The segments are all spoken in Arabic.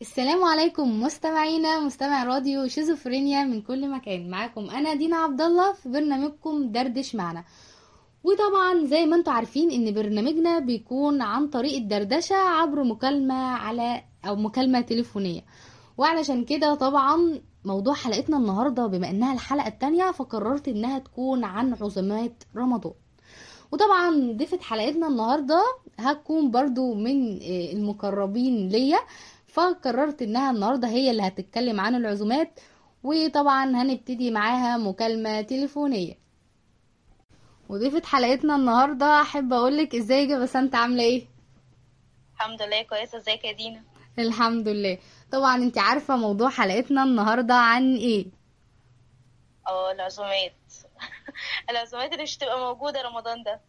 السلام عليكم مستمعينا مستمع راديو شيزوفرينيا من كل مكان. معاكم أنا دينا عبد الله في برنامجكم دردش معنا. وطبعا زي ما أنتم عارفين إن برنامجنا بيكون عن طريق الدردشة عبر مكالمة على أو مكالمة تليفونية. وعلشان كده طبعا موضوع حلقتنا النهاردة بما إنها الحلقة التانية فقررت إنها تكون عن عزومات رمضان. وطبعا ضيفة حلقتنا النهاردة هتكون برضو من آه، المقربين ليا. فقررت إنها النهاردة هي اللي هتتكلم عن العزومات وطبعا هنبتدي معاها مكالمة تليفونية. وضيفة حلقتنا النهاردة أحب أقولك إزيك يا بسنت عاملة إيه؟ الحمد لله كويسة. إزيك يا دينا؟ الحمد لله. طبعا أنت عارفة موضوع حلقتنا النهاردة عن إيه؟ آه العزومات. العزومات اللي مش تبقى موجودة رمضان ده.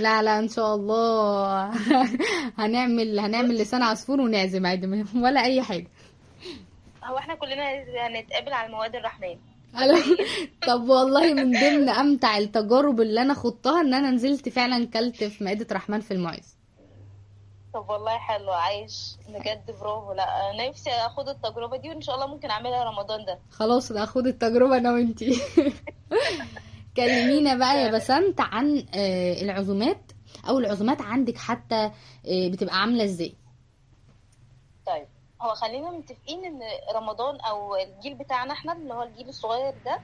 لا لا إن شاء الله. هنعمل هنعمل لسان عصفور ونعزم عادي ولا أي حاجة. هو إحنا كلنا هنتقابل على مواد الرحمن. طب والله من ضمن أمتع التجارب اللي أنا خضتها إن أنا نزلت فعلا كلت في مائدة رحمن في المعز. طب والله حلو عايش. بجد برافو. لا أنا نفسي آخد التجربة دي وإن شاء الله ممكن أعملها رمضان ده. خلاص آخد التجربة أنا وإنتي. كلمينا بقى يا بسنت عن آه، العزومات أو العزومات عندك حتى آه، بتبقى عاملة إزاي؟ طيب هو خلينا متفقين إن رمضان أو الجيل بتاعنا إحنا اللي هو الجيل الصغير ده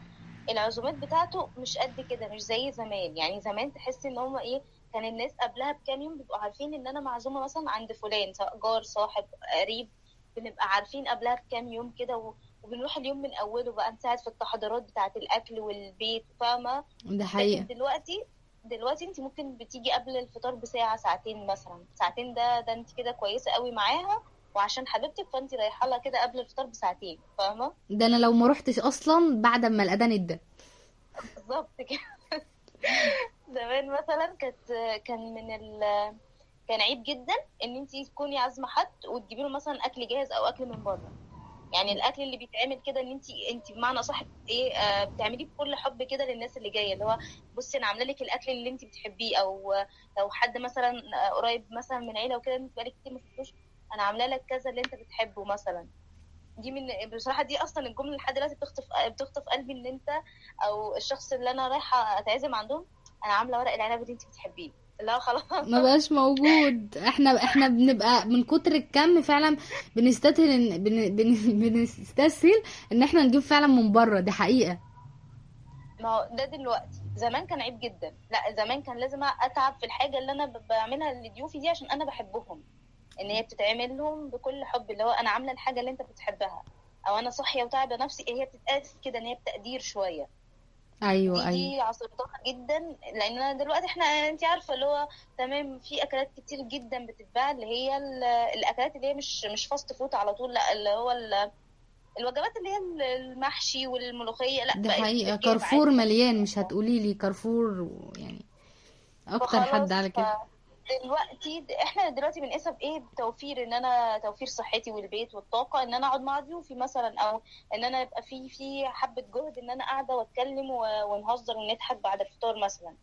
العزومات بتاعته مش قد كده مش زي زمان. يعني زمان تحس إن هم إيه كان الناس قبلها بكام يوم بيبقوا عارفين إن أنا معزومة مثلا عند فلان سواء جار صاحب قريب بنبقى عارفين قبلها بكام يوم كده وبنروح اليوم من أوله بقى نساعد في التحضيرات بتاعه الأكل والبيت فاهمة؟ ده لكن حقيقة. دلوقتي دلوقتي انت ممكن بتيجي قبل الفطار بساعة ساعتين مثلا. ساعتين ده ده انت كده كويسة قوي معاها وعشان حبيبتك فانت رايحة لها كده قبل الفطار بساعتين فاهمة؟ ده أنا لو ما روحتش أصلا بعد ما الأذان ادى بالظبط كده. زمان مثلا كانت كان من ال كان عيب جدا إن انت تكوني عازمة حد وتجيبي له مثلا أكل جاهز أو أكل من بره. يعني الأكل اللي بيتعمل كده ان انت انت بمعنى صح إيه آه بتعملي بكل حب كده للناس اللي جاية اللي هو بصي أنا عاملة لك الأكل اللي انت بتحبيه أو لو حد مثلا آه، قريب مثلا من عيلة وكده انت بقالك كتير ما شفتوش أنا عاملة لك كذا اللي انت بتحبه مثلا. دي من بصراحة دي أصلا الجملة لحد دلوقتي بتخطف بتخطف قلبي إن انت أو الشخص اللي أنا رايحة أتعزم عندهم أنا عاملة ورق العنب اللي انت بتحبيه. لا خلاص. ما بقاش موجود. إحنا إحنا بنبقى من كتر الكم فعلا بنستسهل ان بن بن بنستسهل إن إحنا نجيب فعلا من بره. دي حقيقة. ما هو ده دلوقتي. زمان كان عيب جدا. لا زمان كان لازم أتعب في الحاجة اللي أنا بعملها لضيوفي دي عشان أنا بحبهم. إن هي بتتعمل لهم بكل حب اللي هو أنا عاملة الحاجة اللي أنت بتحبها أو أنا صاحية وتعبة نفسي هي بتتقاس كده إن هي بتقدير شوية. أيوه دي أيوه. دي عصرتها جدا لأن أنا دلوقتي إحنا أنت عارفة اللي هو تمام في أكلات كتير جدا بتتباع اللي هي ال- الأكلات اللي هي مش مش فاست فود على طول لأ اللي هو ال- الوجبات اللي هي المحشي والملوخية لأ حقيقة. بتتجاب كارفور. مليان مش هتقولي لي كارفور يعني أكتر حد على كده. دلوقتي إحنا دلوقتي بنقيسها بإيه؟ بتوفير إن أنا توفير صحتي والبيت والطاقة إن أنا أقعد مع ضيوفي مثلا أو إن أنا يبقى في في حبة جهد إن أنا قاعدة وأتكلم ونهزر ونضحك بعد الفطار مثلا.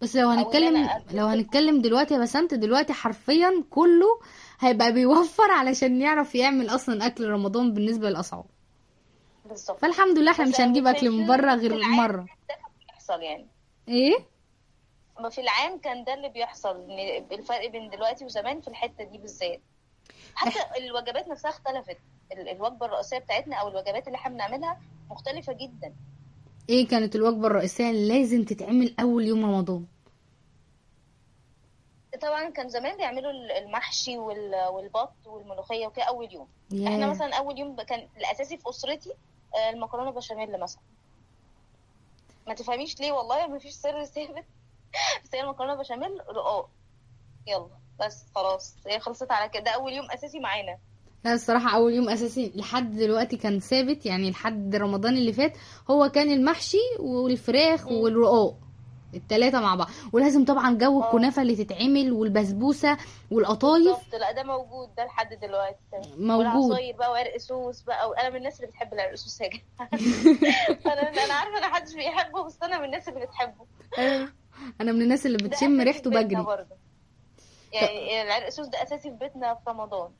بس لو هنتكلم لو هنتكلم دلوقتي يا بسنت دلوقتي حرفيا كله هيبقى بيوفر علشان يعرف يعمل أصلا أكل رمضان بالنسبة للأسعار. بالظبط. فالحمد لله إحنا مش هنجيب أكل من بره غير بيحصل يعني. إيه؟ في العام كان ده اللي بيحصل الفرق بين دلوقتي وزمان في الحتة دي بالذات. حتى الوجبات نفسها اختلفت. ال- الوجبة الرئيسية بتاعتنا أو الوجبات اللي إحنا بنعملها مختلفة جدا. إيه كانت الوجبة الرئيسية اللي لازم تتعمل أول يوم رمضان؟ طبعا كان زمان بيعملوا المحشي وال- والبط والملوخية وكده أول يوم. إحنا ياه مثلا أول يوم كان الأساسي في أسرتي آه، المكرونة بشاميل مثلا. ما تفهميش ليه والله ما فيش سر ثابت. بس هي المكرونة بشاميل رقاق. يلا بس خلاص. هي خلصت على كده. ده أول يوم أساسي معانا. لا الصراحة أول يوم أساسي لحد دلوقتي كان ثابت يعني لحد رمضان اللي فات. هو كان المحشي والفراخ. والرقاق التلاتة مع بعض. ولازم طبعا جو آه. الكنافة اللي تتعمل والبسبوسة والقطايف. بالظبط. لا ده موجود. ده لحد دلوقتي. موجود. والعصاير بقى وعرق سوس بقى. وأنا من الناس اللي بتحب العرق سوس يا جماعة أنا أنا عارفة إن محدش بيحبه بس أنا من الناس اللي بتحبه. أنا من الناس اللي بتشم ريحته بجري. برضه. يعني العرق سوس ده أساسي في بيتنا في رمضان.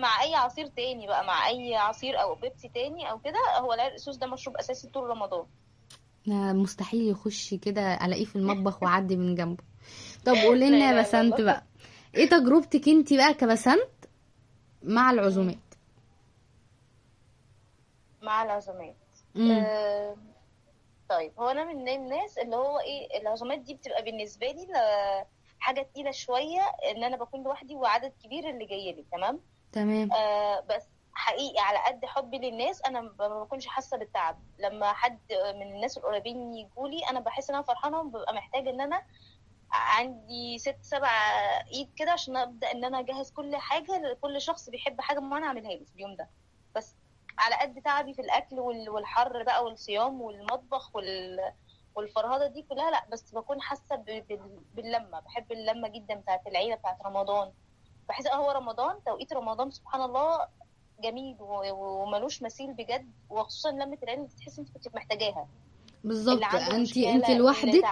مع أي عصير تاني بقى مع أي عصير أو بيبسي تاني أو كده هو العرق سوس ده مشروب أساسي طول رمضان. مستحيل يخش كده ألاقيه في المطبخ وأعدي من جنبه. طب قولي لنا يا بسنت. بقى. إيه تجربتك أنت بقى كبسنت مع العزومات؟ مع العزومات. طيب هو أنا من الناس اللي هو إيه العزومات دي بتبقى بالنسبة لي حاجة تقيلة شوية إن أنا بكون لوحدي وعدد كبير اللي جاي لي تمام؟ تمام. آه بس حقيقي على قد حبي للناس أنا ما بكونش حاسة بالتعب. لما حد من الناس القريبين يجولي أنا بحس إن أنا فرحانة وببقى محتاجة إن أنا عندي ست سبع ايد كده عشان أبدأ إن أنا أجهز كل حاجة لكل شخص بيحب حاجة معينة أعملها له في اليوم ده. على قد تعبي في الأكل وال- والحر بقى والصيام والمطبخ وال والفرهدة دي كلها لأ بس بكون حاسة باللمة. بحب اللمة جدا بتاعت العيلة بتاعت رمضان. بحس هو رمضان توقيت رمضان سبحان الله جميل وملوش مثيل بجد وخصوصا لمة العيلة اللي بتحس أنت كنت محتاجاها. بالظبط. انت انت لوحدك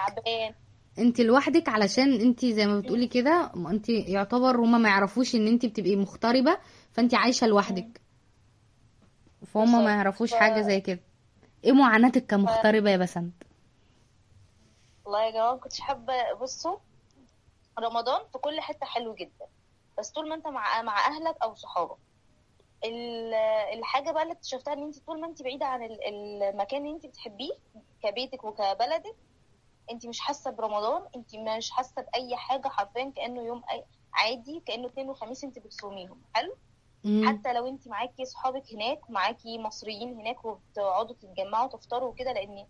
انت لوحدك علشان انت زي ما بتقولي كده انت يعتبر هما ما يعرفوش إن انت بتبقي مغتربة فانت عايشة لوحدك. فهم. ما يعرفوش حاجة زي كده. إيه معاناتك كمغتربة يا بسنت؟ والله يا جماعة ما كنتش حابه بصوا رمضان في كل حتة حلو جدا. بس طول ما أنت مع مع أهلك أو صحابك. ال- الحاجة بقى اللي اكتشفتها إن أنت طول ما أنت بعيدة عن ال- المكان اللي أنت بتحبيه كبيتك وكبلدك أنت مش حاسة برمضان أنت مش حاسة بأي حاجة حرفيا كأنه يوم عادي كأنه اثنين وخميس أنت بتصوميهم. حلو؟ مم. حتى لو انت معاكي صحابك هناك معاكي مصريين هناك وبتقعدوا تتجمعوا تفطروا وكده لأن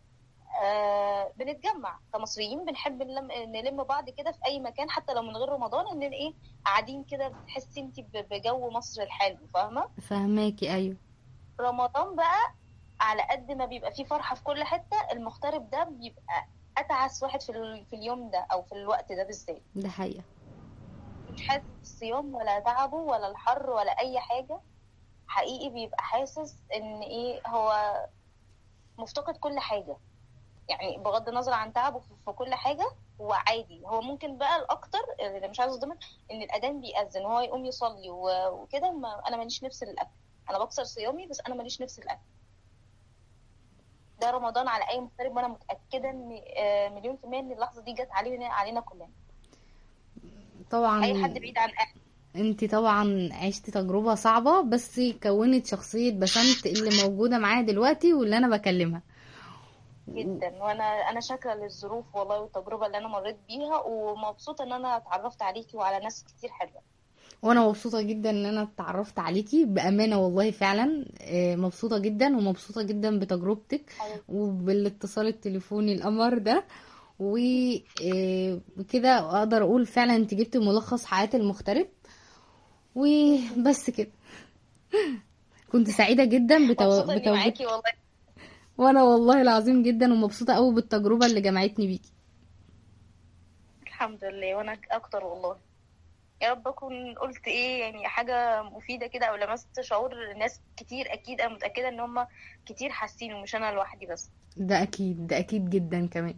آه بنتجمع كمصريين بنحب نلم, نلم بعض كده في أي مكان حتى لو من غير رمضان إن إيه قاعدين كده بتحسي انت بجو مصر الحلو فاهمة؟ فهماكي أيوه. رمضان بقى على قد ما بيبقى فيه فرحة في كل حتة المغترب ده بيبقى أتعس واحد في, في اليوم ده أو في الوقت ده بالذات. ده حقيقة. مش حاسس بالصيام ولا تعبه ولا الحر ولا أي حاجة حقيقي بيبقى حاسس إن إيه هو مفتقد كل حاجة. يعني بغض النظر عن تعبه في- كل حاجة هو عادي. هو ممكن بقى الأكتر اللي مش عايزة أصدمك إن الأذان بيأذن وهو يقوم يصلي وكده ما أنا ماليش نفس للأكل. أنا بكسر صيامي بس أنا ماليش نفس للأكل. ده رمضان على أي مغترب وأنا متأكدة إن آه، مليون في المية إن اللحظة دي جت علينا علينا كلنا. طبعا أي حد بعيد عن اهله أنت طبعا عشتي تجربة صعبة بس كونت شخصية بسنت اللي موجودة معايا دلوقتي واللي أنا بكلمها. جدا. وأنا أنا شاكرة للظروف والله والتجربة اللي أنا مريت بيها ومبسوطة إن أنا اتعرفت عليكي وعلى ناس كتير حلوة. وأنا مبسوطة جدا إن أنا اتعرفت عليكي بأمانة والله فعلا. آه، مبسوطة جدا ومبسوطة جدا بتجربتك وبالاتصال التليفوني القمر ده. وكده أقدر أقول فعلا أنت جبتي ملخص حياة المغترب. وبس كده. كنت سعيدة جدا بتو... والله. وأنا والله العظيم جدا ومبسوطة قوي بالتجربة اللي جمعتني بيكي. الحمد لله وأنا أكتر والله. يا رب أكون قلت إيه يعني حاجة مفيدة كده أو لمست شعور ناس كتير أكيد أنا متأكدة إن هم كتير حاسين ومش أنا لوحدي بس. ده أكيد ده أكيد جدا كمان.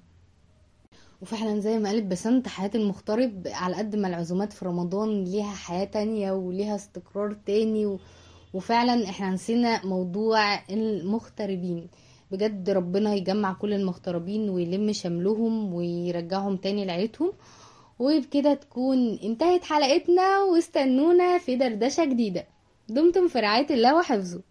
وفعلا زي ما قالت بسنت حياة المغترب على قد ما العزومات في رمضان ليها حياة تانية وليها استقرار تاني و... وفعلا إحنا نسينا موضوع المغتربين. بجد ربنا يجمع كل المغتربين ويلم شملهم ويرجعهم تاني لعيلتهم. وبكده تكون انتهت حلقتنا واستنونا في دردشة جديدة. دمتم في رعاية الله وحفظه.